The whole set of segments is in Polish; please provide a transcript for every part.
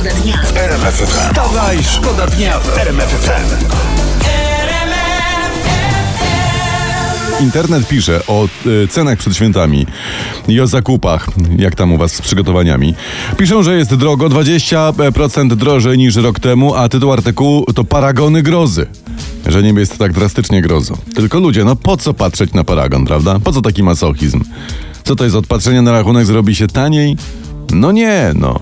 szkoda dnia. RMFFM. Wstawaj, szkoda dnia w RMFFM. Internet pisze o y, cenach przed świętami i o zakupach, jak tam u was z przygotowaniami. Piszą, że jest drogo, 20% drożej niż rok temu, a tytuł artykułu to Paragony grozy. Że nie jest tak drastycznie grozo. Tylko ludzie, no po co patrzeć na paragon, prawda? Po co taki masochizm? Co to jest od patrzenia na rachunek zrobi się taniej? No nie, no.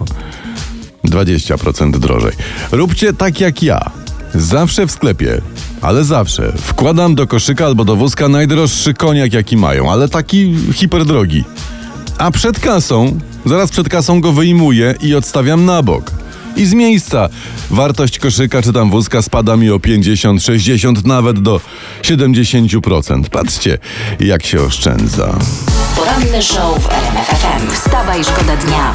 20% drożej. Róbcie tak jak ja. Zawsze w sklepie, ale zawsze wkładam do koszyka albo do wózka najdroższy koniak jaki mają, ale taki hiperdrogi. A przed kasą, zaraz przed kasą go wyjmuję i odstawiam na bok. I z miejsca wartość koszyka czy tam wózka spada mi o 50, 60, nawet do 70%. Patrzcie, jak się oszczędza. Poranny show w RMFFM. Wstawaj, szkoda dnia.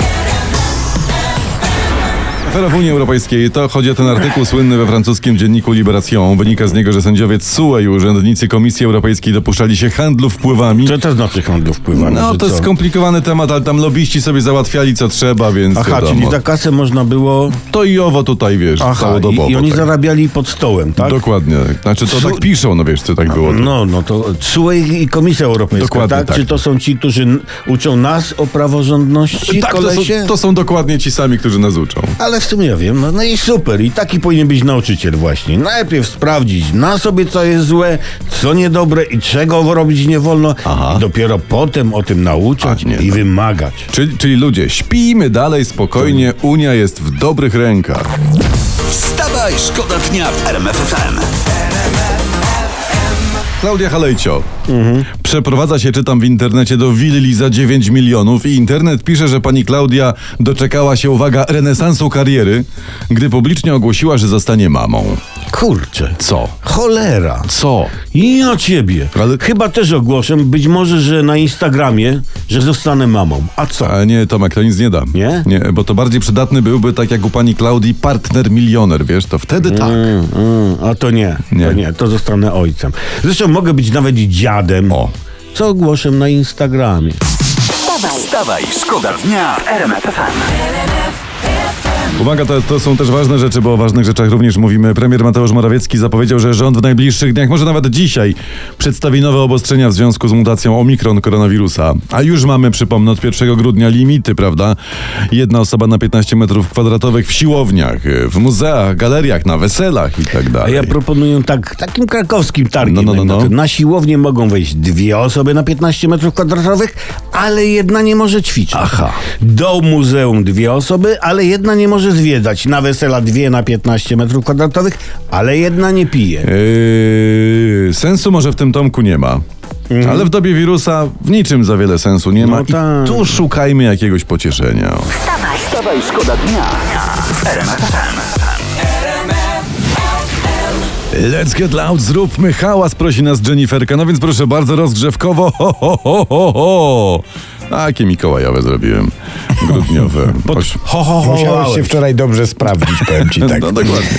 Afera w Unii Europejskiej to chodzi o ten artykuł słynny we francuskim dzienniku Libération. Wynika z niego, że sędziowie TSUE i urzędnicy Komisji Europejskiej dopuszczali się handlu wpływami. Co to znaczy handlu wpływami? No to co? skomplikowany temat, ale tam lobbyści sobie załatwiali co trzeba, więc Aha, wiadomo. czyli za kasę można było... To i owo tutaj, wiesz, Aha, całodobowo. i, i oni tak. zarabiali pod stołem, tak? Dokładnie. Znaczy to Su- tak piszą, no wiesz, co tak było. No, no to CUE i Komisja Europejska, Dokładnie tak? tak. Czy to są ci, którzy uczą nas o praworządności, tak, to są, to są dokładnie ci sami, którzy nas uczą. Ale w sumie ja wiem, no, no i super. I taki powinien być nauczyciel właśnie. Najpierw sprawdzić na sobie, co jest złe, co niedobre i czego robić nie wolno. Aha. I dopiero potem o tym nauczać A, nie, i no. wymagać. Czyli, czyli ludzie, śpijmy dalej spokojnie, Unia jest w dobrych rękach. Wstawaj, szkoda dnia w RMFFM. Klaudia Halejcio przeprowadza się, czytam w internecie, do willi za 9 milionów i internet pisze, że pani Klaudia doczekała się, uwaga, renesansu kariery, gdy publicznie ogłosiła, że zostanie mamą. Kurczę. Co? Cholera. Co? I o ciebie. Ale- Chyba też ogłoszę, być może, że na Instagramie, że zostanę mamą. A co? A nie, Tomek, to nic nie da. Nie? Nie, bo to bardziej przydatny byłby, tak jak u pani Klaudii, partner milioner, wiesz, to wtedy tak. Mm, mm, a to nie, Nie. to nie, to zostanę ojcem. Zresztą mogę być nawet i dziadem. O. Co ogłoszę na Instagramie. Wstawaj, Wstawaj, szkoda dnia w RMFFM. Uwaga, to, to są też ważne rzeczy, bo o ważnych rzeczach również mówimy. Premier Mateusz Morawiecki zapowiedział, że rząd w najbliższych dniach, może nawet dzisiaj, przedstawi nowe obostrzenia w związku z mutacją Omikron koronawirusa. A już mamy, przypomnę, od 1 grudnia limity, prawda? Jedna osoba na 15 metrów kwadratowych w siłowniach, w muzeach, galeriach, na weselach i tak A dalej. ja proponuję tak, takim krakowskim targiem. No, no, no, no. Na, na siłownię mogą wejść dwie osoby na 15 metrów kwadratowych, ale jedna nie może ćwiczyć. Aha. Do muzeum dwie osoby, ale jedna nie może zwiedzać. Na wesela dwie na 15 metrów kwadratowych, ale jedna nie pije. Yy, sensu może w tym Tomku nie ma. Ale w dobie wirusa w niczym za wiele sensu nie ma. No tak. I tu szukajmy jakiegoś pocieszenia. wstawaj, Wstawaj, szkoda dnia. Let's get loud, zróbmy hałas, prosi nas Jenniferka. No więc proszę bardzo, rozgrzewkowo. Ho, ho, ho, ho, ho. Takie mikołajowe zrobiłem. Grudniowe. Oś... Ho, ho, ho, Musiałeś się wczoraj dobrze sprawdzić, powiem ci tak. No dokładnie.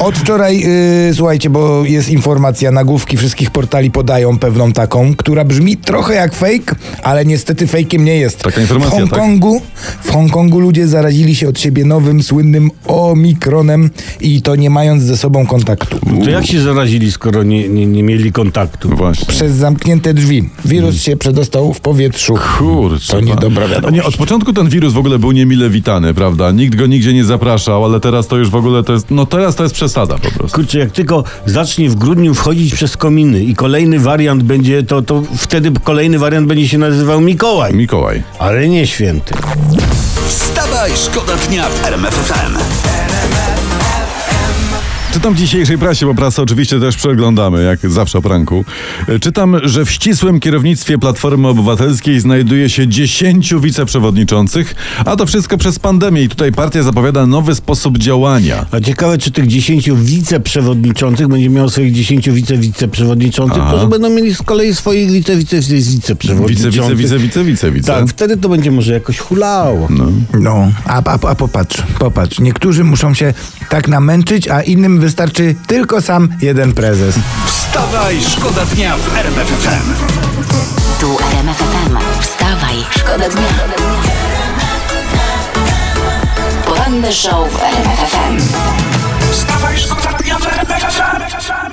Od wczoraj, yy, słuchajcie, bo jest informacja, nagłówki wszystkich portali podają pewną taką, która brzmi trochę jak fake, ale niestety fejkiem nie jest. Taka informacja, w tak? Hongkongu, W Hongkongu ludzie zarazili się od siebie nowym, słynnym omikronem i to nie mając ze sobą kontaktu. To jak się zarazili, skoro nie, nie, nie mieli kontaktu? Właśnie. Przez zamknięte drzwi. Wirus się przedostał w powietrzu. Kurczę. To niedobra A wiadomość. Nie, od początku ten wirus w ogóle był niemile witany, prawda? Nikt go nigdzie nie zapraszał, ale teraz to już w ogóle to jest, no teraz to jest przesada po prostu. Kurczę, jak tylko zacznie w grudniu wchodzić przez kominy i kolejny wariant będzie, to, to wtedy kolejny wariant będzie się nazywał Mikołaj, Mikołaj. ale nie święty. Wstawaj, szkoda dnia w RMFFM. Czytam w dzisiejszej prasie, bo prasę oczywiście też przeglądamy, jak zawsze o pranku. E, Czytam, że w ścisłym kierownictwie Platformy Obywatelskiej znajduje się 10 wiceprzewodniczących, a to wszystko przez pandemię i tutaj partia zapowiada nowy sposób działania. A ciekawe, czy tych 10 wiceprzewodniczących będzie miał swoich 10 wice-wiceprzewodniczących, którzy będą mieli z kolei swoich wice-wice Wice, wiceprzewodniczących. wice, wice, wice, wice, wice. Tak, wtedy to będzie może jakoś hulało. No, a, a, a popatrz, popatrz. Niektórzy muszą się tak namęczyć, a innym wystarczy tylko sam jeden prezes. Wstawaj, szkoda dnia w RMF FM. Tu RMF FM. Wstawaj, szkoda dnia. Poranny show w RMF FM. Wstawaj, szkoda dnia w RMF FM.